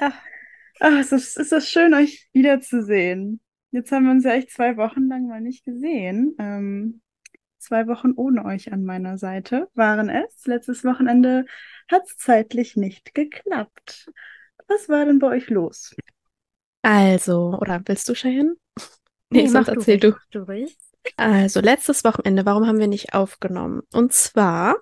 Ach, ach es, ist, es ist schön, euch wiederzusehen. Jetzt haben wir uns ja echt zwei Wochen lang mal nicht gesehen. Ähm, zwei Wochen ohne euch an meiner Seite waren es. Letztes Wochenende hat es zeitlich nicht geklappt. Was war denn bei euch los? Also, oder willst du, Cheyenne? Nee, Nee, sonst mach du erzähl du. du. Also, letztes Wochenende, warum haben wir nicht aufgenommen? Und zwar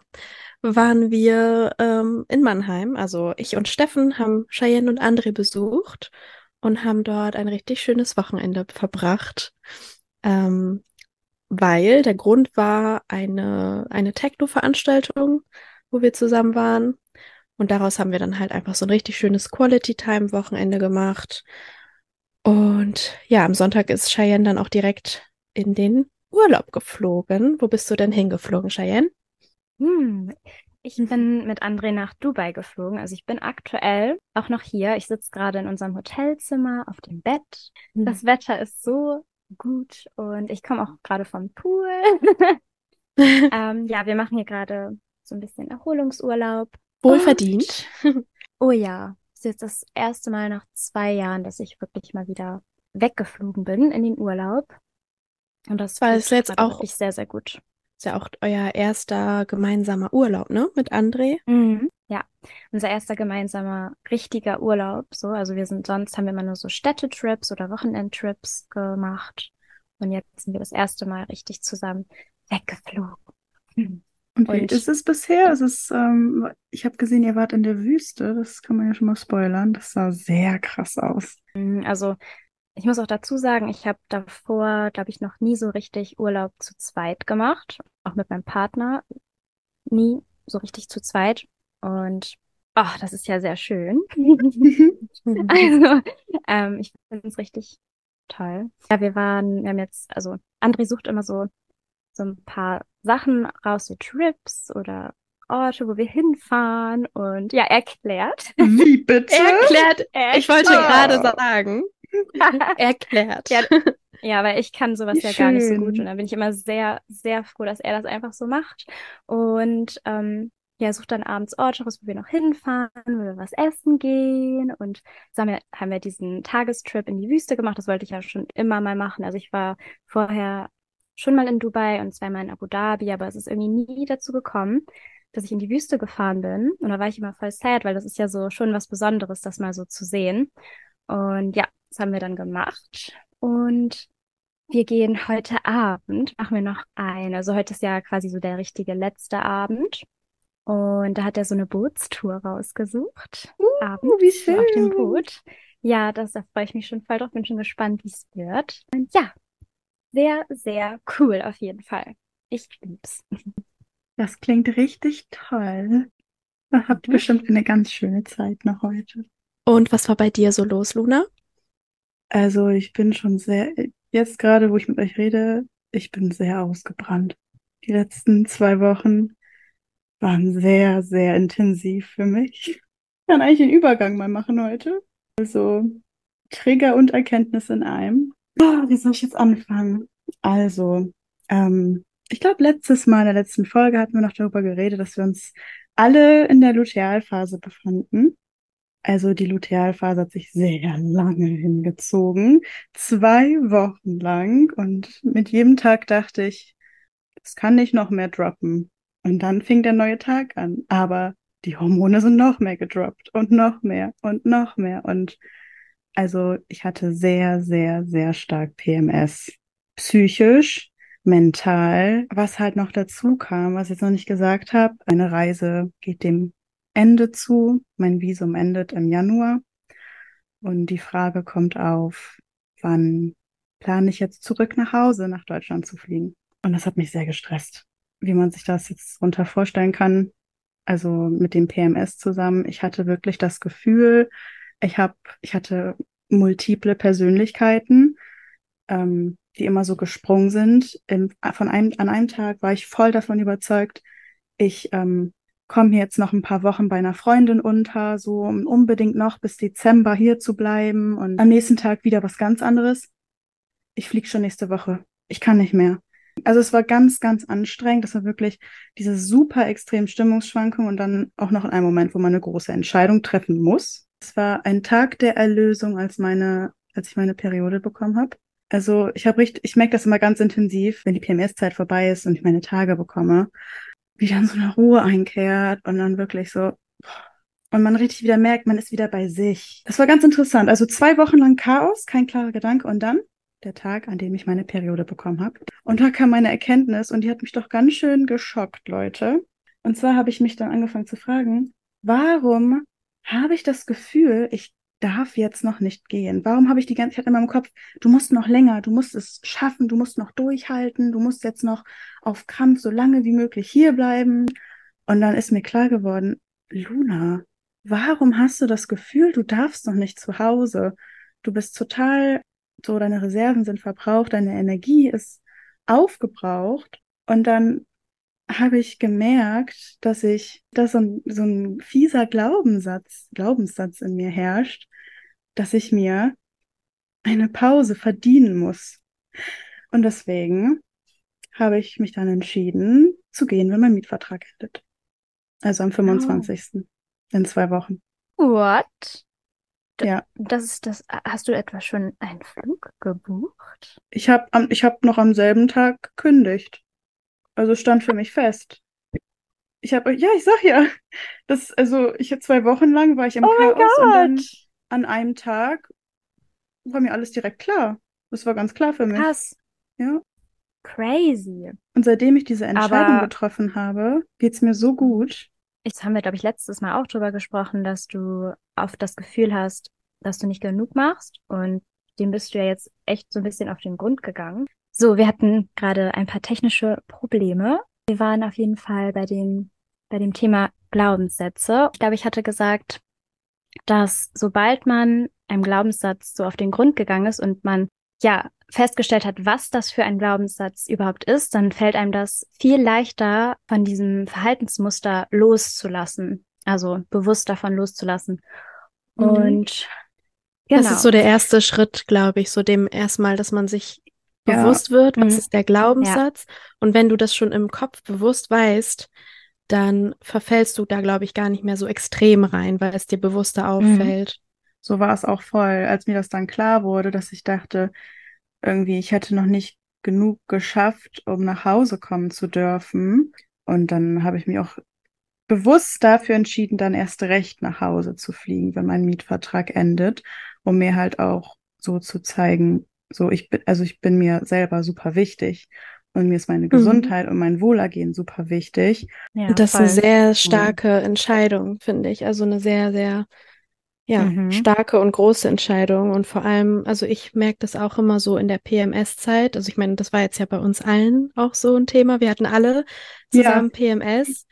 waren wir ähm, in Mannheim, also ich und Steffen haben Cheyenne und André besucht und haben dort ein richtig schönes Wochenende verbracht. Ähm, weil der Grund war eine, eine Techno-Veranstaltung, wo wir zusammen waren. Und daraus haben wir dann halt einfach so ein richtig schönes Quality-Time-Wochenende gemacht. Und ja, am Sonntag ist Cheyenne dann auch direkt in den Urlaub geflogen. Wo bist du denn hingeflogen, Cheyenne? Hm. Ich Mhm. bin mit André nach Dubai geflogen. Also ich bin aktuell auch noch hier. Ich sitze gerade in unserem Hotelzimmer auf dem Bett. Das Wetter ist so gut und ich komme auch gerade vom Pool. Ähm, ja, wir machen hier gerade so ein bisschen Erholungsurlaub. Wohlverdient. Oh ja, es ist jetzt das erste Mal nach zwei Jahren, dass ich wirklich mal wieder weggeflogen bin in den Urlaub. Und das War es jetzt auch- wirklich sehr, sehr gut. Ist ja auch euer erster gemeinsamer Urlaub, ne? Mit André. Mhm. Ja, unser erster gemeinsamer richtiger Urlaub. So, also wir sind sonst haben wir immer nur so Städtetrips oder Wochenendtrips gemacht. Und jetzt sind wir das erste Mal richtig zusammen weggeflogen. Hm. Und wie Und- ist es bisher? Es ist, ähm, ich habe gesehen, ihr wart in der Wüste. Das kann man ja schon mal spoilern. Das sah sehr krass aus. Mm, Also, ich muss auch dazu sagen, ich habe davor, glaube ich, noch nie so richtig Urlaub zu zweit gemacht. Auch mit meinem Partner. Nie so richtig zu zweit. Und, ach, das ist ja sehr schön. Also, ähm, ich finde es richtig toll. Ja, wir waren, wir haben jetzt, also, André sucht immer so, so ein paar Sachen raus, so Trips oder Orte, wo wir hinfahren. Und ja, erklärt. Wie bitte? Erklärt. Ich wollte Oh. gerade sagen. Erklärt. Ja, Ja, weil ich kann sowas ja gar nicht so gut und da bin ich immer sehr, sehr froh, dass er das einfach so macht. Und ähm, ja, sucht dann abends Orte raus, wo wir noch hinfahren, wo wir was essen gehen. Und so haben wir, haben wir diesen Tagestrip in die Wüste gemacht. Das wollte ich ja schon immer mal machen. Also ich war vorher schon mal in Dubai und zweimal in Abu Dhabi, aber es ist irgendwie nie dazu gekommen, dass ich in die Wüste gefahren bin. Und da war ich immer voll sad, weil das ist ja so schon was Besonderes, das mal so zu sehen. Und ja, das haben wir dann gemacht. Und wir gehen heute Abend, machen wir noch ein. Also heute ist ja quasi so der richtige letzte Abend. Und da hat er so eine Bootstour rausgesucht. abends wie so auf dem schön. Boot. Ja, das, da freue ich mich schon voll drauf. Bin schon gespannt, wie es wird. Und ja, sehr, sehr cool auf jeden Fall. Ich lieb's. Das klingt richtig toll. Da habt ihr Mhm. bestimmt eine ganz schöne Zeit noch heute. Und was war bei dir so los, Luna? Also ich bin schon sehr, jetzt gerade, wo ich mit euch rede, ich bin sehr ausgebrannt. Die letzten zwei Wochen waren sehr, sehr intensiv für mich. Ich kann eigentlich den Übergang mal machen heute. Also Trigger und Erkenntnis in einem. Ah, wie soll ich jetzt anfangen? Also, ähm, ich glaube, letztes Mal in der letzten Folge hatten wir noch darüber geredet, dass wir uns alle in der Lutealphase befanden. Also die Lutealphase hat sich sehr lange hingezogen, zwei Wochen lang. Und mit jedem Tag dachte ich, es kann nicht noch mehr droppen. Und dann fing der neue Tag an. Aber die Hormone sind noch mehr gedroppt und noch mehr und noch mehr. Und also ich hatte sehr, sehr, sehr stark PMS. Psychisch, mental. Was halt noch dazu kam, was ich jetzt noch nicht gesagt habe, eine Reise geht dem Ende zu. Mein Visum endet im Januar. Und die Frage kommt auf, wann plane ich jetzt zurück nach Hause, nach Deutschland zu fliegen? Und das hat mich sehr gestresst, wie man sich das jetzt runter vorstellen kann. Also mit dem PMS zusammen. Ich hatte wirklich das Gefühl, ich habe, ich hatte multiple Persönlichkeiten, ähm, die immer so gesprungen sind. Im, von einem, an einem Tag war ich voll davon überzeugt, ich ähm, komme jetzt noch ein paar Wochen bei einer Freundin unter, so um unbedingt noch bis Dezember hier zu bleiben und am nächsten Tag wieder was ganz anderes. Ich fliege schon nächste Woche. Ich kann nicht mehr. Also es war ganz, ganz anstrengend. Das war wirklich diese super extrem Stimmungsschwankung und dann auch noch in einem Moment, wo man eine große Entscheidung treffen muss. Es war ein Tag der Erlösung, als meine, als ich meine Periode bekommen habe. Also ich habe richtig, ich merke das immer ganz intensiv, wenn die PMS-Zeit vorbei ist und ich meine Tage bekomme, wie dann so eine Ruhe einkehrt und dann wirklich so und man richtig wieder merkt, man ist wieder bei sich. Das war ganz interessant. Also zwei Wochen lang Chaos, kein klarer Gedanke und dann der Tag, an dem ich meine Periode bekommen habe. Und da kam meine Erkenntnis und die hat mich doch ganz schön geschockt, Leute. Und zwar habe ich mich dann angefangen zu fragen, warum habe ich das Gefühl, ich darf jetzt noch nicht gehen? Warum habe ich die ganze Zeit in meinem Kopf, du musst noch länger, du musst es schaffen, du musst noch durchhalten, du musst jetzt noch auf Krampf so lange wie möglich hier bleiben. Und dann ist mir klar geworden, Luna, warum hast du das Gefühl, du darfst noch nicht zu Hause? Du bist total, so deine Reserven sind verbraucht, deine Energie ist aufgebraucht. Und dann habe ich gemerkt, dass ich, dass so ein, so ein fieser Glaubenssatz, Glaubenssatz in mir herrscht, dass ich mir eine Pause verdienen muss. Und deswegen habe ich mich dann entschieden, zu gehen, wenn mein Mietvertrag endet. Also am 25. Oh. in zwei Wochen. What? D ja. Das ist das. Hast du etwa schon einen Flug gebucht? Ich habe ich hab noch am selben Tag gekündigt. Also stand für mich fest. Ich habe, ja, ich sag ja, das, also ich zwei Wochen lang war ich im oh Chaos und dann an einem Tag war mir alles direkt klar. Das war ganz klar für mich. Krass. Ja. Crazy. Und seitdem ich diese Entscheidung Aber getroffen habe, geht's mir so gut. Das haben wir, glaube ich, letztes Mal auch drüber gesprochen, dass du oft das Gefühl hast, dass du nicht genug machst. Und dem bist du ja jetzt echt so ein bisschen auf den Grund gegangen. So, wir hatten gerade ein paar technische Probleme. Wir waren auf jeden Fall bei dem, bei dem Thema Glaubenssätze. Ich glaube, ich hatte gesagt, dass sobald man einem Glaubenssatz so auf den Grund gegangen ist und man ja festgestellt hat, was das für ein Glaubenssatz überhaupt ist, dann fällt einem das viel leichter, von diesem Verhaltensmuster loszulassen. Also bewusst davon loszulassen. Mhm. Und genau. Das ist so der erste Schritt, glaube ich, so dem erstmal, dass man sich ja. bewusst wird, was mhm. ist der Glaubenssatz. Ja. Und wenn du das schon im Kopf bewusst weißt, dann verfällst du da, glaube ich, gar nicht mehr so extrem rein, weil es dir bewusster mhm. auffällt. So war es auch voll, als mir das dann klar wurde, dass ich dachte, irgendwie, ich hätte noch nicht genug geschafft, um nach Hause kommen zu dürfen. Und dann habe ich mich auch bewusst dafür entschieden, dann erst recht nach Hause zu fliegen, wenn mein Mietvertrag endet, um mir halt auch so zu zeigen, so, ich bin, also ich bin mir selber super wichtig. Und mir ist meine mhm. Gesundheit mhm. und mein Wohlergehen super wichtig. Ja, das voll. ist eine sehr starke mhm. Entscheidung, finde ich. Also eine sehr, sehr, ja, mhm. starke und große Entscheidung. Und vor allem, also ich merke das auch immer so in der PMS-Zeit. Also ich meine, das war jetzt ja bei uns allen auch so ein Thema. Wir hatten alle zusammen ja. PMS.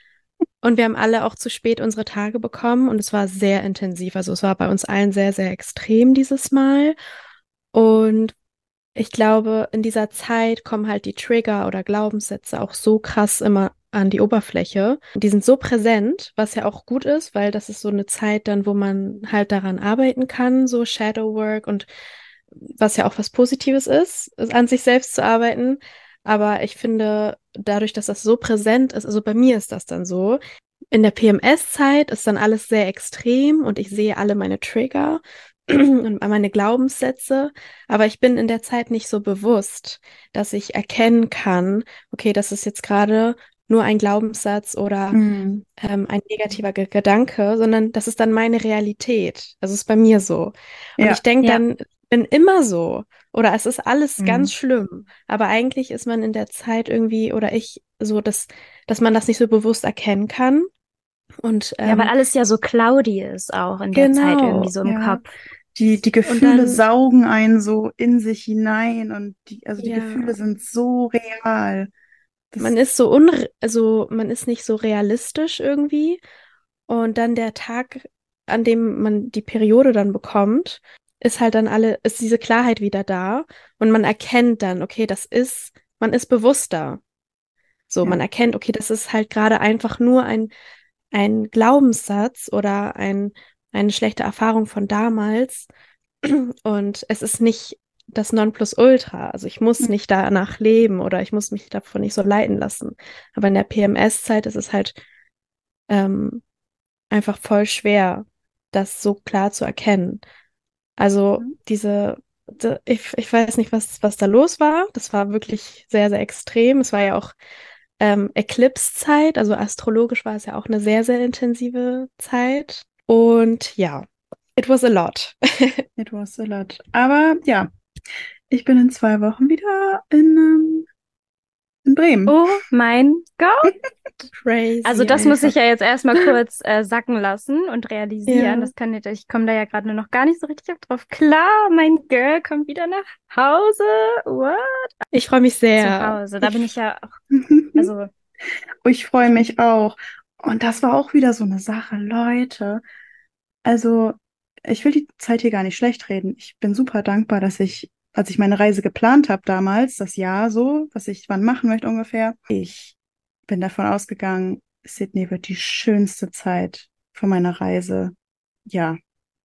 Und wir haben alle auch zu spät unsere Tage bekommen und es war sehr intensiv. Also es war bei uns allen sehr, sehr extrem dieses Mal. Und ich glaube, in dieser Zeit kommen halt die Trigger oder Glaubenssätze auch so krass immer an die Oberfläche. Die sind so präsent, was ja auch gut ist, weil das ist so eine Zeit dann, wo man halt daran arbeiten kann, so Shadow Work und was ja auch was Positives ist, ist an sich selbst zu arbeiten. Aber ich finde, dadurch, dass das so präsent ist, also bei mir ist das dann so, in der PMS-Zeit ist dann alles sehr extrem und ich sehe alle meine Trigger und meine Glaubenssätze, aber ich bin in der Zeit nicht so bewusst, dass ich erkennen kann, okay, das ist jetzt gerade nur ein Glaubenssatz oder mhm. ähm, ein negativer G Gedanke, sondern das ist dann meine Realität. Also ist bei mir so. Und ja. ich denke ja. dann, bin immer so oder es ist alles mhm. ganz schlimm, aber eigentlich ist man in der Zeit irgendwie oder ich so, dass, dass man das nicht so bewusst erkennen kann und, ähm, ja, weil ähm, alles ja so cloudy ist auch in der genau, Zeit irgendwie so im ja. Kopf. Die, die Gefühle dann, saugen einen so in sich hinein und die, also die ja. Gefühle sind so real. Das man ist so unre also man ist nicht so realistisch irgendwie. Und dann der Tag, an dem man die Periode dann bekommt, ist halt dann alle, ist diese Klarheit wieder da und man erkennt dann, okay, das ist, man ist bewusster. So, ja. man erkennt, okay, das ist halt gerade einfach nur ein ein Glaubenssatz oder ein, eine schlechte Erfahrung von damals. Und es ist nicht das Nonplusultra. Also ich muss hm. nicht danach leben oder ich muss mich davon nicht so leiten lassen. Aber in der PMS-Zeit ist es halt ähm, einfach voll schwer, das so klar zu erkennen. Also Mhm. diese, ich, ich weiß nicht, was, was da los war. Das war wirklich sehr, sehr extrem. Es war ja auch ähm, Eclipse-Zeit, also astrologisch war es ja auch eine sehr, sehr intensive Zeit. Und ja, it was a lot. It was a lot. Aber ja, ich bin in zwei Wochen wieder in, ähm, in Bremen. Oh mein Gott. Crazy. Also das muss ich ja jetzt erstmal kurz äh, sacken lassen und realisieren. Ja. Das kann nicht, ich komme da ja gerade nur noch gar nicht so richtig drauf klar. Mein Girl kommt wieder nach Hause. What? Ich freue mich Zu sehr. Hause. Da bin ich ja auch, also Ich freue mich auch. Und das war auch wieder so eine Sache, Leute. Also, ich will die Zeit hier gar nicht schlecht reden. Ich bin super dankbar, dass ich, als ich meine Reise geplant habe damals, das Jahr so, was ich wann machen möchte ungefähr, ich bin davon ausgegangen, Sydney wird die schönste Zeit von meiner Reise. Ja,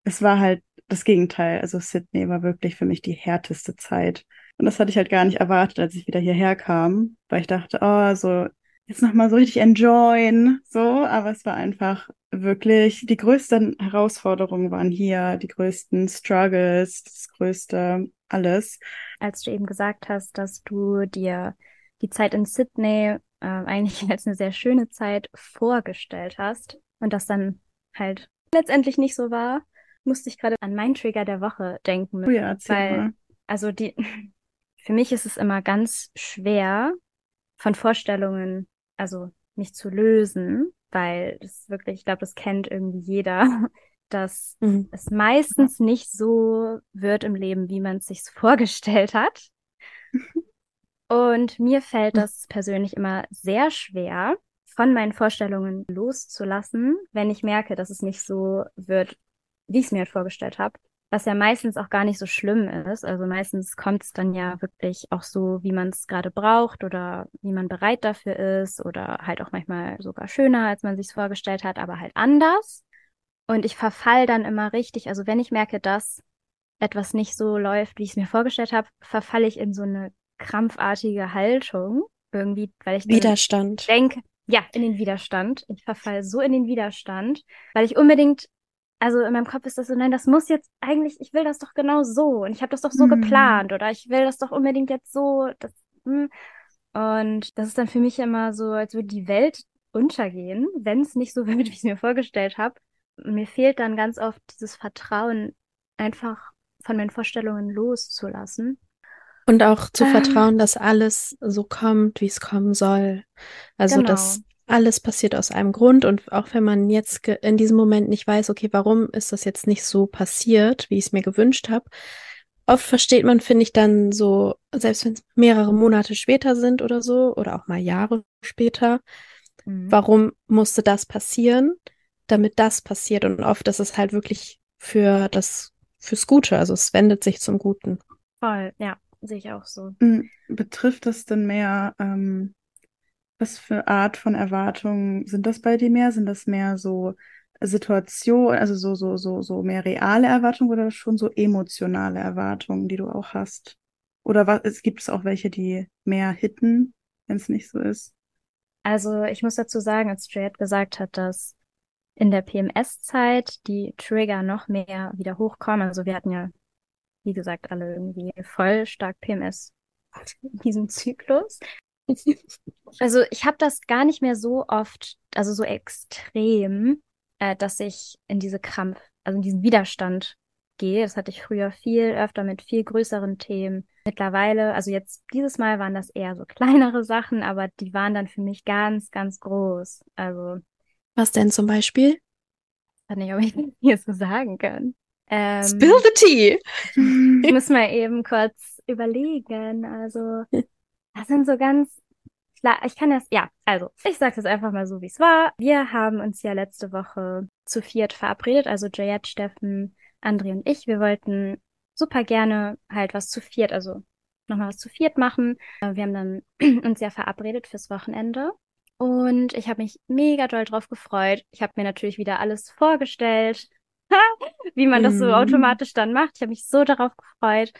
es war halt das Gegenteil. Also Sydney war wirklich für mich die härteste Zeit. Und das hatte ich halt gar nicht erwartet, als ich wieder hierher kam, weil ich dachte, oh, so jetzt nochmal so richtig enjoyen, so, aber es war einfach wirklich, die größten Herausforderungen waren hier, die größten Struggles, das größte alles. als du eben gesagt hast, dass du dir die Zeit in Sydney äh, eigentlich als eine sehr schöne Zeit vorgestellt hast und das dann halt letztendlich nicht so war, musste ich gerade an meinen Trigger der Woche denken. Oh ja, Weil- mal. Also die, für mich ist es immer ganz schwer, von Vorstellungen, also mich zu lösen, weil das wirklich, ich glaube, das kennt irgendwie jeder, dass Mhm. es meistens nicht so wird im Leben, wie man es sich vorgestellt hat. Und mir fällt das persönlich immer sehr schwer, von meinen Vorstellungen loszulassen, wenn ich merke, dass es nicht so wird, wie ich es mir halt vorgestellt habe. Was ja meistens auch gar nicht so schlimm ist. Also meistens kommt es dann ja wirklich auch so, wie man es gerade braucht oder wie man bereit dafür ist oder halt auch manchmal sogar schöner, als man sich vorgestellt hat, aber halt anders. Und ich verfall dann immer richtig. Also wenn ich merke, dass etwas nicht so läuft, wie ich es mir vorgestellt habe, verfalle ich in so eine krampfartige Haltung irgendwie, weil ich Widerstand. denke, ja, in den Widerstand. Ich verfalle so in den Widerstand, weil ich unbedingt, also in meinem Kopf ist das so, nein, das muss jetzt eigentlich, ich will das doch genau so und ich habe das doch so Hm. geplant oder ich will das doch unbedingt jetzt so. Das, hm. Und das ist dann für mich immer so, als würde die Welt untergehen, wenn es nicht so wird, wie ich es mir vorgestellt habe. Mir fehlt dann ganz oft dieses Vertrauen, einfach von meinen Vorstellungen loszulassen. Und auch zu Ähm. vertrauen, dass alles so kommt, wie es kommen soll. Also, Genau. dass alles passiert aus einem Grund. Und auch wenn man jetzt in diesem Moment nicht weiß, okay, warum ist das jetzt nicht so passiert, wie ich es mir gewünscht habe, oft versteht man, finde ich, dann so, selbst wenn es mehrere Monate später sind oder so, oder auch mal Jahre später, Mhm. warum musste das passieren, damit das passiert. Und oft ist es halt wirklich für das, fürs Gute. Also es wendet sich zum Guten. Voll, ja, sehe ich auch so. Hm, Betrifft das denn mehr, ähm, was für Art von Erwartungen sind das bei dir mehr? Sind das mehr so Situation, also so, so, so, so mehr reale Erwartungen oder schon so emotionale Erwartungen, die du auch hast? Oder was, es gibt es auch welche, die mehr hitten, wenn es nicht so ist? Also ich muss dazu sagen, als Juliette gesagt hat, dass in der PMS-Zeit die Trigger noch mehr wieder hochkommen. Also wir hatten ja, wie gesagt, alle irgendwie voll stark PMS in diesem Zyklus. Also ich habe das gar nicht mehr so oft, also so extrem, äh, dass ich in diese Krampf, also in diesen Widerstand gehe. Das hatte ich früher viel öfter mit viel größeren Themen. Mittlerweile, also jetzt dieses Mal waren das eher so kleinere Sachen, aber die waren dann für mich ganz, ganz groß. Also Was denn zum Beispiel? ich weiß nicht, ob ich das hier so sagen kann. Ähm, Spill the tea. ich muss mal eben kurz überlegen. Also, das sind so ganz. Ich kann das, ja, also, ich sage das einfach mal so, wie es war. Wir haben uns ja letzte Woche zu viert verabredet, also Jayette, Steffen, André und ich. Wir wollten super gerne halt was zu viert, also nochmal was zu viert machen. Äh, Wir haben dann uns ja verabredet fürs Wochenende. Und ich habe mich mega doll drauf gefreut. Ich habe mir natürlich wieder alles vorgestellt, wie man das so Mhm. automatisch dann macht. Ich habe mich so darauf gefreut.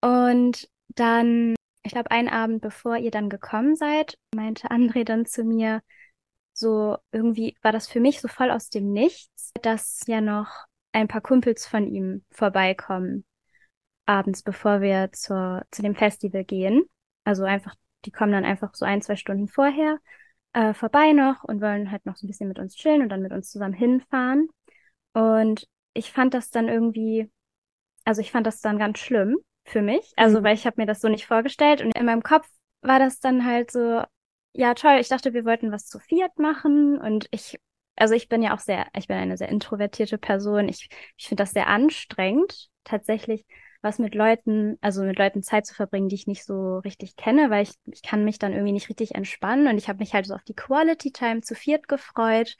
Und dann, ich glaube, einen Abend bevor ihr dann gekommen seid, meinte André dann zu mir, so irgendwie war das für mich so voll aus dem Nichts, dass ja noch ein paar Kumpels von ihm vorbeikommen abends, bevor wir zur, zu dem Festival gehen. Also einfach, die kommen dann einfach so ein, zwei Stunden vorher äh, vorbei noch und wollen halt noch so ein bisschen mit uns chillen und dann mit uns zusammen hinfahren. Und ich fand das dann irgendwie, also ich fand das dann ganz schlimm für mich, also mhm. weil ich habe mir das so nicht vorgestellt und in meinem Kopf war das dann halt so, ja toll, ich dachte, wir wollten was zu Fiat machen und ich, also ich bin ja auch sehr, ich bin eine sehr introvertierte Person, ich, ich finde das sehr anstrengend, tatsächlich was mit Leuten, also mit Leuten Zeit zu verbringen, die ich nicht so richtig kenne, weil ich, ich kann mich dann irgendwie nicht richtig entspannen und ich habe mich halt so auf die Quality Time zu viert gefreut.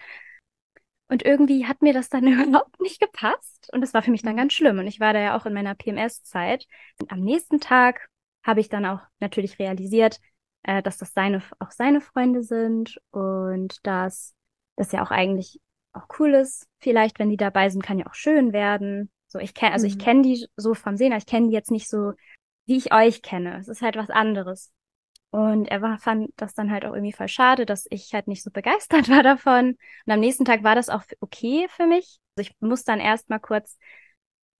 Und irgendwie hat mir das dann überhaupt nicht gepasst und das war für mich dann mhm. ganz schlimm und ich war da ja auch in meiner PMS-Zeit. Am nächsten Tag habe ich dann auch natürlich realisiert, äh, dass das seine, auch seine Freunde sind und dass das ja auch eigentlich auch cool ist. Vielleicht, wenn die dabei sind, kann ja auch schön werden. So, ich kenne, also mhm. ich kenne die so vom Sehen, aber ich kenne die jetzt nicht so, wie ich euch kenne. Es ist halt was anderes. Und er war, fand das dann halt auch irgendwie voll schade, dass ich halt nicht so begeistert war davon. Und am nächsten Tag war das auch okay für mich. Also ich muss dann erst mal kurz,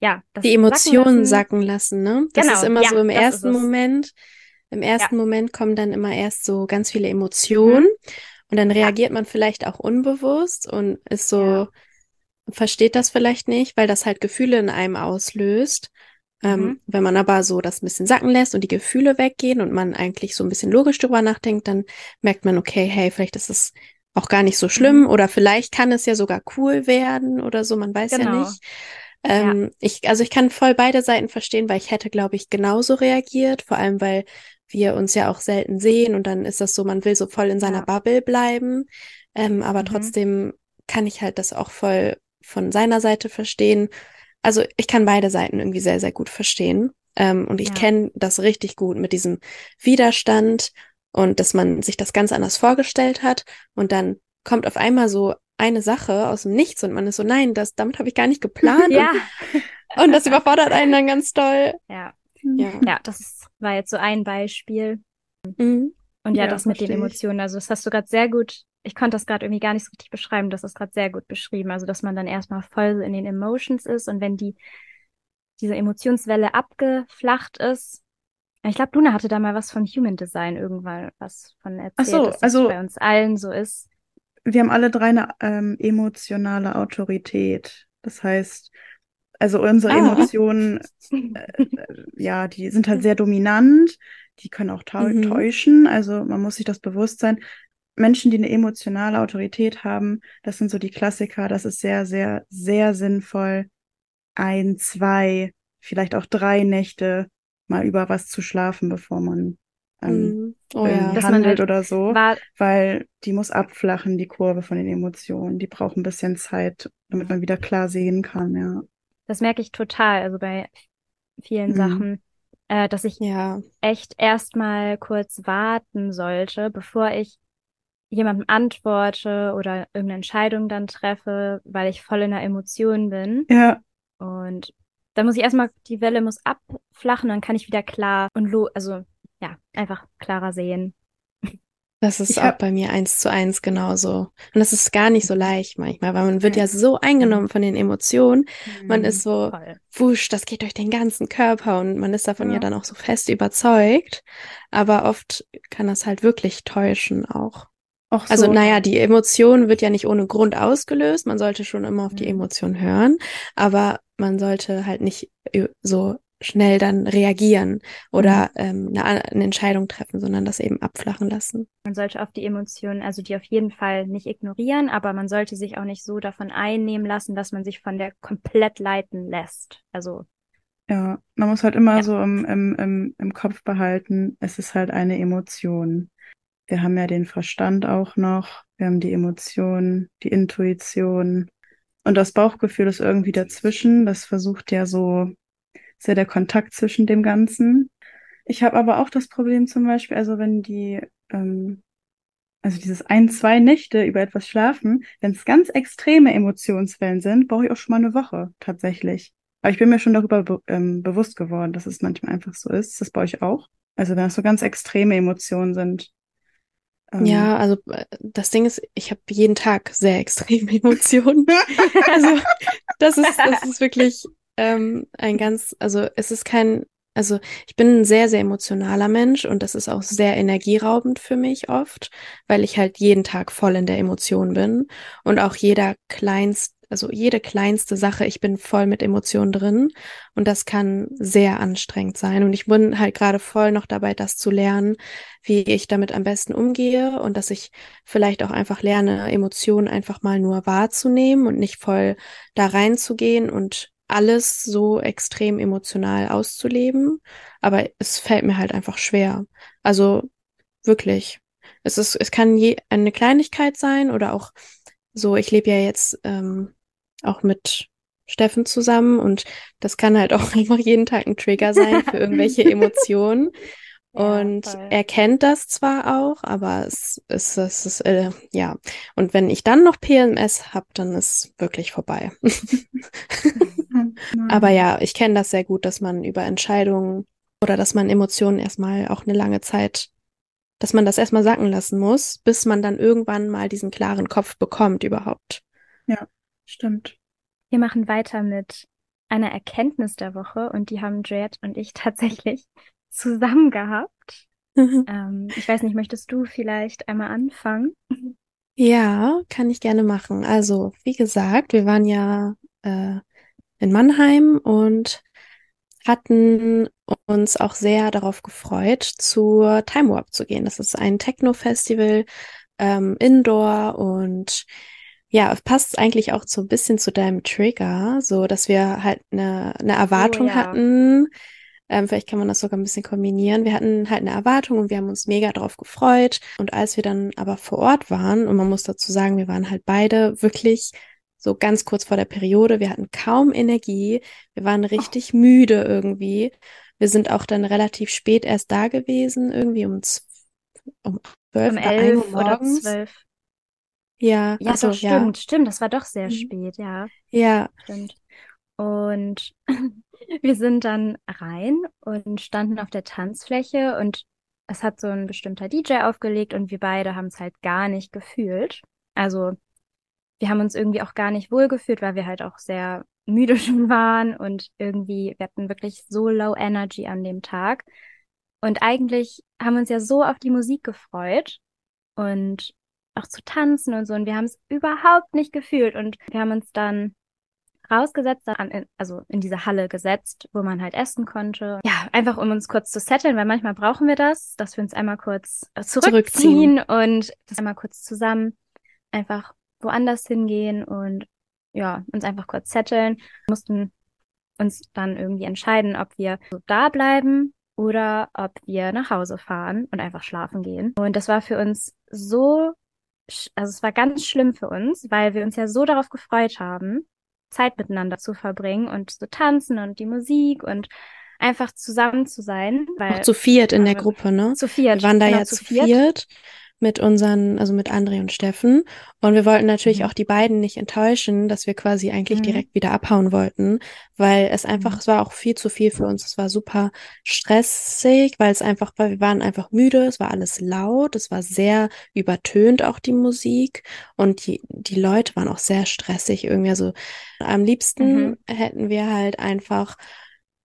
ja, das die Emotionen sacken lassen, ne? Das genau, ist immer ja, so im ersten Moment. Im ersten ja. Moment kommen dann immer erst so ganz viele Emotionen. Mhm. Und dann reagiert ja. man vielleicht auch unbewusst und ist so, versteht das vielleicht nicht, weil das halt Gefühle in einem auslöst. Ähm, mhm. wenn man aber so das ein bisschen sacken lässt und die Gefühle weggehen und man eigentlich so ein bisschen logisch drüber nachdenkt, dann merkt man, okay, hey, vielleicht ist es auch gar nicht so schlimm mhm. oder vielleicht kann es ja sogar cool werden oder so, man weiß genau. ja nicht. Ähm, ja. Ich, also ich kann voll beide Seiten verstehen, weil ich hätte, glaube ich, genauso reagiert, vor allem weil wir uns ja auch selten sehen und dann ist das so, man will so voll in seiner ja. Bubble bleiben. Ähm, aber mhm. trotzdem kann ich halt das auch voll von seiner Seite verstehen. Also ich kann beide Seiten irgendwie sehr, sehr gut verstehen. Ähm, und ich ja. kenne das richtig gut mit diesem Widerstand und dass man sich das ganz anders vorgestellt hat. Und dann kommt auf einmal so eine Sache aus dem Nichts und man ist so, nein, das, damit habe ich gar nicht geplant. ja. Und, und das überfordert einen dann ganz doll. Ja. Ja, ja das war jetzt so ein Beispiel. Mhm. Und ja, ja das mit den Emotionen, also das hast du gerade sehr gut ich konnte das gerade irgendwie gar nicht so richtig beschreiben. Das ist gerade sehr gut beschrieben. Also, dass man dann erstmal voll in den Emotions ist und wenn die, diese Emotionswelle abgeflacht ist. Ich glaube, Luna hatte da mal was von Human Design irgendwann was von erzählt, Ach so, dass also, das bei uns allen so ist. Wir haben alle drei eine ähm, emotionale Autorität. Das heißt, also unsere ah. Emotionen, äh, ja, die sind halt sehr dominant. Die können auch mhm. täuschen. Also man muss sich das bewusst sein. Menschen, die eine emotionale Autorität haben, das sind so die Klassiker. Das ist sehr, sehr, sehr sinnvoll, ein, zwei, vielleicht auch drei Nächte mal über was zu schlafen, bevor man ähm, mm. oh, ja. handelt halt oder so, weil die muss abflachen, die Kurve von den Emotionen. Die braucht ein bisschen Zeit, damit man wieder klar sehen kann, ja. Das merke ich total, also bei vielen mhm. Sachen, äh, dass ich ja. echt erstmal kurz warten sollte, bevor ich jemandem antworte oder irgendeine Entscheidung dann treffe, weil ich voll in der Emotion bin. Ja. Und dann muss ich erstmal, die Welle muss abflachen, dann kann ich wieder klar und lo, also ja, einfach klarer sehen. Das ist ich auch bei mir eins zu eins genauso. Und das ist gar nicht so leicht manchmal, weil man wird ja so eingenommen von den Emotionen. Man ist so, Voll. wusch, das geht durch den ganzen Körper und man ist davon ja. ja dann auch so fest überzeugt. Aber oft kann das halt wirklich täuschen auch. Also, so. Also naja, die Emotion wird ja nicht ohne Grund ausgelöst. Man sollte schon immer auf die mhm. Emotion hören, aber man sollte halt nicht äh, so schnell dann reagieren oder mhm. ähm, eine, eine, Entscheidung treffen, sondern das eben abflachen lassen. Man sollte auf die Emotionen, also die auf jeden Fall nicht ignorieren, aber man sollte sich auch nicht so davon einnehmen lassen, dass man sich von der komplett leiten lässt. Also ja, man muss halt immer ja. so im, im, im, im Kopf behalten, es ist halt eine Emotion. Wir haben ja den Verstand auch noch, wir haben die Emotionen, die Intuition und das Bauchgefühl ist irgendwie dazwischen. Das versucht ja so, ist ja der Kontakt zwischen dem Ganzen. Ich habe aber auch das Problem zum Beispiel, also wenn die, ähm, also dieses ein, zwei Nächte über etwas schlafen, wenn es ganz extreme Emotionswellen sind, brauche ich auch schon mal eine Woche tatsächlich. Aber ich bin mir schon darüber be ähm, bewusst geworden, dass es manchmal einfach so ist. Das bei euch auch. Also wenn es so ganz extreme Emotionen sind. Ähm, Ja, also äh, das Ding ist, ich habe jeden Tag sehr extreme Emotionen. Also das ist, das ist wirklich ähm, ein ganz, also es ist kein, also ich bin ein sehr, sehr emotionaler Mensch und das ist auch sehr energieraubend für mich oft, weil ich halt jeden Tag voll in der Emotion bin und auch jeder kleinst, also jede kleinste Sache, ich bin voll mit Emotionen drin und das kann sehr anstrengend sein und ich bin halt gerade voll noch dabei, das zu lernen, wie ich damit am besten umgehe und dass ich vielleicht auch einfach lerne, Emotionen einfach mal nur wahrzunehmen und nicht voll da reinzugehen und alles so extrem emotional auszuleben. Aber es fällt mir halt einfach schwer. Also wirklich. Es ist, es kann je eine Kleinigkeit sein oder auch so, ich lebe ja jetzt ähm, auch mit Steffen zusammen und das kann halt auch einfach jeden Tag ein Trigger sein für irgendwelche Emotionen. Ja, Und voll. er kennt das zwar auch, aber es ist, es ist, äh, ja. Und wenn ich dann noch PMS habe, dann ist wirklich vorbei. Aber ja, ich kenne das sehr gut, dass man über Entscheidungen oder dass man Emotionen erstmal auch eine lange Zeit, dass man das erstmal sacken lassen muss, bis man dann irgendwann mal diesen klaren Kopf bekommt überhaupt. Stimmt. Wir machen weiter mit einer Erkenntnis der Woche und die haben Juliette und ich tatsächlich zusammen gehabt. Ähm, ich weiß nicht, möchtest du vielleicht einmal anfangen? Ja, kann ich gerne machen. Also, wie gesagt, wir waren ja äh, in Mannheim und hatten uns auch sehr darauf gefreut, zur Time Warp zu gehen. Das ist ein Techno-Festival, ähm, Indoor und ja, passt eigentlich auch so ein bisschen zu deinem Trigger, so dass wir halt eine, eine Erwartung oh, ja. hatten. Ähm, vielleicht kann man das sogar ein bisschen kombinieren. Wir hatten halt eine Erwartung und wir haben uns mega drauf gefreut. Und als wir dann aber vor Ort waren, und man muss dazu sagen, wir waren halt beide wirklich so ganz kurz vor der Periode, wir hatten kaum Energie, wir waren richtig oh. müde irgendwie. Wir sind auch dann relativ spät erst da gewesen, irgendwie um, um um 11 oder, 11 oder 12. Ja, Ja, also doch, ja, stimmt, stimmt. Das war doch sehr Mhm. spät, ja, ja, stimmt. Und wir sind dann rein und standen auf der Tanzfläche und es hat so ein bestimmter DJ aufgelegt und wir beide haben es halt gar nicht gefühlt. Also wir haben uns irgendwie auch gar nicht wohl gefühlt, weil wir halt auch sehr müde schon waren und irgendwie, wir hatten wirklich so low energy an dem Tag. Und eigentlich haben wir uns ja so auf die Musik gefreut und auch zu tanzen und so. Und wir haben es überhaupt nicht gefühlt. Und wir haben uns dann rausgesetzt, dann also in diese Halle gesetzt, wo man halt essen konnte. Ja, einfach um uns kurz zu setteln, weil manchmal brauchen wir das, dass wir uns einmal kurz äh, zurückziehen und das einmal kurz zusammen einfach woanders hingehen und ja, uns einfach kurz setteln. Wir mussten uns dann irgendwie entscheiden, ob wir so da bleiben oder ob wir nach Hause fahren und einfach schlafen gehen. Und das war für uns so, also es war ganz schlimm für uns, weil wir uns ja so darauf gefreut haben, Zeit miteinander zu verbringen und zu tanzen und die Musik und einfach zusammen zu sein, weil auch zu viert in der äh, Gruppe, ne? zu viert, Wir waren da genau, ja zu zu viert. viert mit unseren, also mit André und Steffen. Und wir wollten natürlich Mhm. auch die beiden nicht enttäuschen, dass wir quasi eigentlich Mhm. direkt wieder abhauen wollten, weil es einfach, Mhm. es war auch viel zu viel für uns. Es war super stressig, weil es einfach, weil wir waren einfach müde, es war alles laut, es war sehr übertönt auch die Musik und die, die Leute waren auch sehr stressig irgendwie. Also am liebsten Mhm. hätten wir halt einfach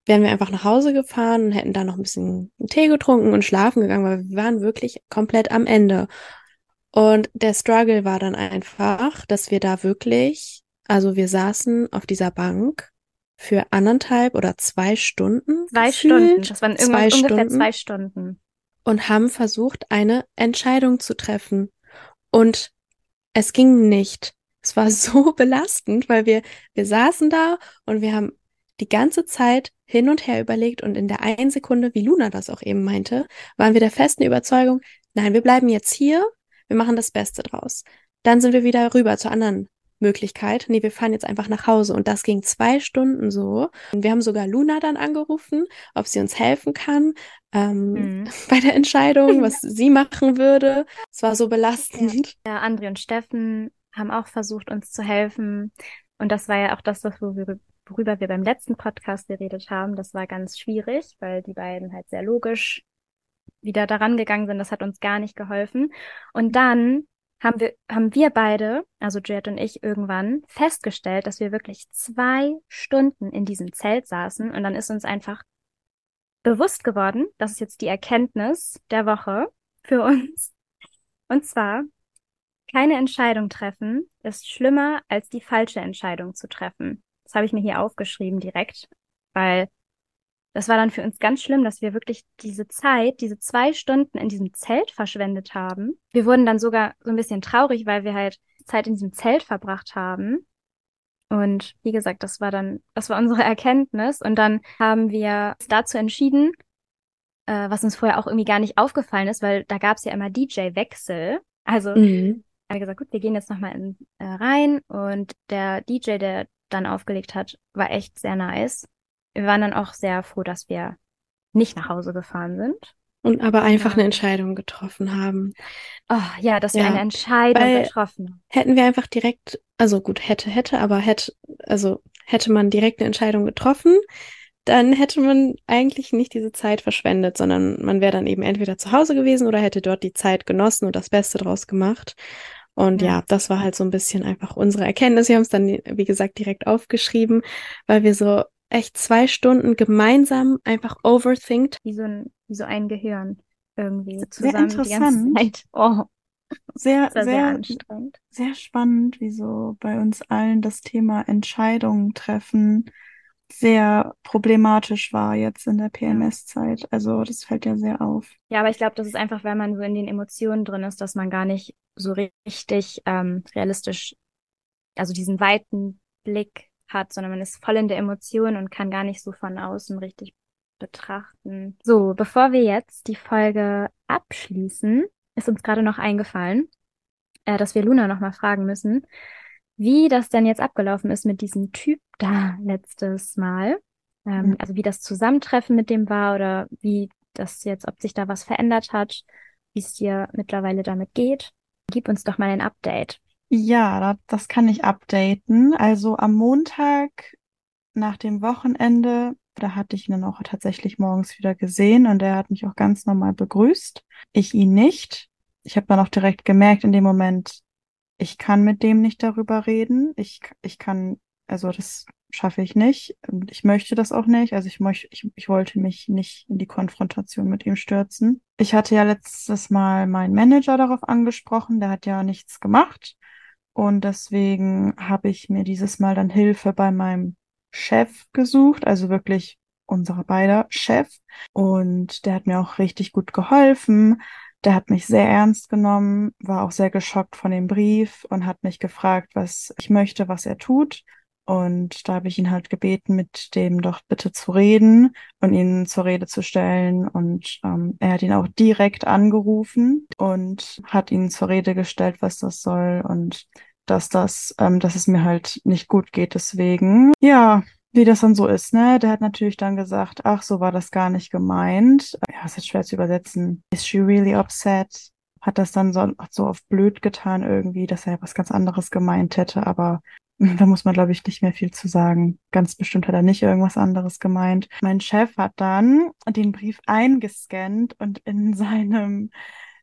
wären wir einfach nach Hause gefahren und hätten da noch ein bisschen Tee getrunken und schlafen gegangen, weil wir waren wirklich komplett am Ende. Und der Struggle war dann einfach, dass wir da wirklich, also wir saßen auf dieser Bank für anderthalb oder zwei Stunden Zwei gefühlt, Stunden, das waren zwei ungefähr Stunden zwei Stunden. und haben versucht, eine Entscheidung zu treffen. Und es ging nicht. Es war so belastend, weil wir, wir saßen da und wir haben die ganze Zeit hin und her überlegt und in der einen Sekunde, wie Luna das auch eben meinte, waren wir der festen Überzeugung, nein, wir bleiben jetzt hier, wir machen das Beste draus. Dann sind wir wieder rüber zur anderen Möglichkeit. Nee, wir fahren jetzt einfach nach Hause. Und das ging zwei Stunden so. Und wir haben sogar Luna dann angerufen, ob sie uns helfen kann ähm, Mhm. bei der Entscheidung, was sie machen würde. Es war so belastend. Ja, André und Steffen haben auch versucht, uns zu helfen. Und das war ja auch das, was wir, worüber wir beim letzten Podcast geredet haben. Das war ganz schwierig, weil die beiden halt sehr logisch wieder daran gegangen sind, das hat uns gar nicht geholfen. Und dann haben wir, haben wir beide, also Jet und ich, irgendwann festgestellt, dass wir wirklich zwei Stunden in diesem Zelt saßen und dann ist uns einfach bewusst geworden, das ist jetzt die Erkenntnis der Woche für uns. Und zwar, keine Entscheidung treffen ist schlimmer als die falsche Entscheidung zu treffen. Das habe ich mir hier aufgeschrieben direkt, weil das war dann für uns ganz schlimm, dass wir wirklich diese Zeit, diese zwei Stunden in diesem Zelt verschwendet haben. Wir wurden dann sogar so ein bisschen traurig, weil wir halt Zeit in diesem Zelt verbracht haben. Und wie gesagt, das war dann, das war unsere Erkenntnis. Und dann haben wir uns dazu entschieden, äh, was uns vorher auch irgendwie gar nicht aufgefallen ist, weil da gab es ja immer DJ-Wechsel. Also mhm. haben wir gesagt, gut, wir gehen jetzt nochmal äh, rein. Und der DJ, der dann aufgelegt hat, war echt sehr nice wir waren dann auch sehr froh, dass wir nicht nach Hause gefahren sind. Und aber einfach ja. eine Entscheidung getroffen haben. Oh, ja, dass wir eine Entscheidung Weil getroffen haben. Hätten wir einfach direkt, also gut, hätte, hätte, aber hätte, also hätte man direkt eine Entscheidung getroffen, dann hätte man eigentlich nicht diese Zeit verschwendet, sondern man wäre dann eben entweder zu Hause gewesen oder hätte dort die Zeit genossen und das Beste draus gemacht. Und ja. ja, das war halt so ein bisschen einfach unsere Erkenntnis. Wir haben es dann, wie gesagt, direkt aufgeschrieben, weil wir so echt zwei Stunden gemeinsam einfach overthinkt. Wie so ein, wie so ein Gehirn irgendwie zusammen sehr interessant. die ganze Zeit. Oh. Sehr, sehr, sehr anstrengend. Sehr spannend, wie so bei uns allen das Thema Entscheidungen treffen sehr problematisch war jetzt in der PMS-Zeit. Also das fällt ja sehr auf. Ja, aber ich glaube, das ist einfach, weil man so in den Emotionen drin ist, dass man gar nicht so richtig ähm, realistisch, also diesen weiten Blick hat, sondern man ist voll in der Emotion und kann gar nicht so von außen richtig betrachten. So, bevor wir jetzt die Folge abschließen, ist uns gerade noch eingefallen, äh, dass wir Luna nochmal fragen müssen, wie das denn jetzt abgelaufen ist mit diesem Typ da letztes Mal. Ähm, mhm. Also wie das Zusammentreffen mit dem war oder wie das jetzt, ob sich da was verändert hat, wie es dir mittlerweile damit geht. Gib uns doch mal ein Update. Ja, das kann ich updaten. Also am Montag nach dem Wochenende, da hatte ich ihn dann auch tatsächlich morgens wieder gesehen und er hat mich auch ganz normal begrüßt. Ich ihn nicht. Ich habe dann auch direkt gemerkt in dem Moment, ich kann mit dem nicht darüber reden. Ich, ich kann, also das schaffe ich nicht. Ich möchte das auch nicht. Also ich möchte, ich, ich wollte mich nicht in die Konfrontation mit ihm stürzen. Ich hatte ja letztes Mal meinen Manager darauf angesprochen, der hat ja nichts gemacht. Und deswegen habe ich mir dieses Mal dann Hilfe bei meinem Chef gesucht, also wirklich unserer beider Chef. Und der hat mir auch richtig gut geholfen. Der hat mich sehr ernst genommen, war auch sehr geschockt von dem Brief und hat mich gefragt, was ich möchte, was er tut. Und da habe ich ihn halt gebeten, mit dem doch bitte zu reden und ihn zur Rede zu stellen. Und ähm, er hat ihn auch direkt angerufen und hat ihn zur Rede gestellt, was das soll und dass das, ähm, dass es mir halt nicht gut geht. Deswegen, ja, wie das dann so ist, ne? Der hat natürlich dann gesagt, ach, so war das gar nicht gemeint. Ja, ist jetzt schwer zu übersetzen. Is she really upset? Hat das dann so, so auf blöd getan irgendwie, dass er was ganz anderes gemeint hätte, aber da muss man, glaube ich, nicht mehr viel zu sagen. Ganz bestimmt hat er nicht irgendwas anderes gemeint. Mein Chef hat dann den Brief eingescannt und in seinem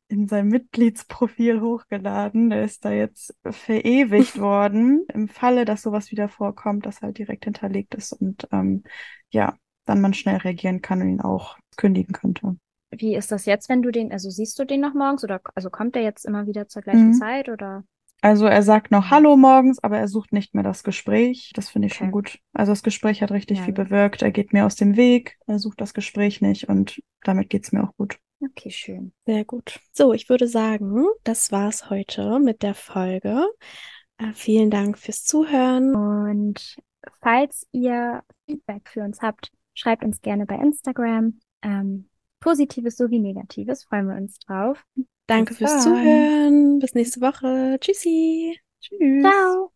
in seinem Mitgliedsprofil hochgeladen. Der ist da jetzt verewigt worden. Im Falle, dass sowas wieder vorkommt, das halt direkt hinterlegt ist und ähm, ja, dann man schnell reagieren kann und ihn auch kündigen könnte. Wie ist das jetzt, wenn du den, also siehst du den noch morgens oder also kommt der jetzt immer wieder zur gleichen mhm. Zeit oder? Also er sagt noch Hallo morgens, aber er sucht nicht mehr das Gespräch. Das finde ich okay. schon gut. Also das Gespräch hat richtig ja. viel bewirkt. Er geht mir aus dem Weg, er sucht das Gespräch nicht und damit geht's mir auch gut. Okay, schön. Sehr gut. So, ich würde sagen, das war's heute mit der Folge. Äh, vielen Dank fürs Zuhören. Und falls ihr Feedback für uns habt, schreibt uns gerne bei Instagram. Ähm, Positives sowie Negatives, freuen wir uns drauf. Danke fürs. Zuhören. Bis nächste Woche. Tschüssi. Tschüss. Ciao.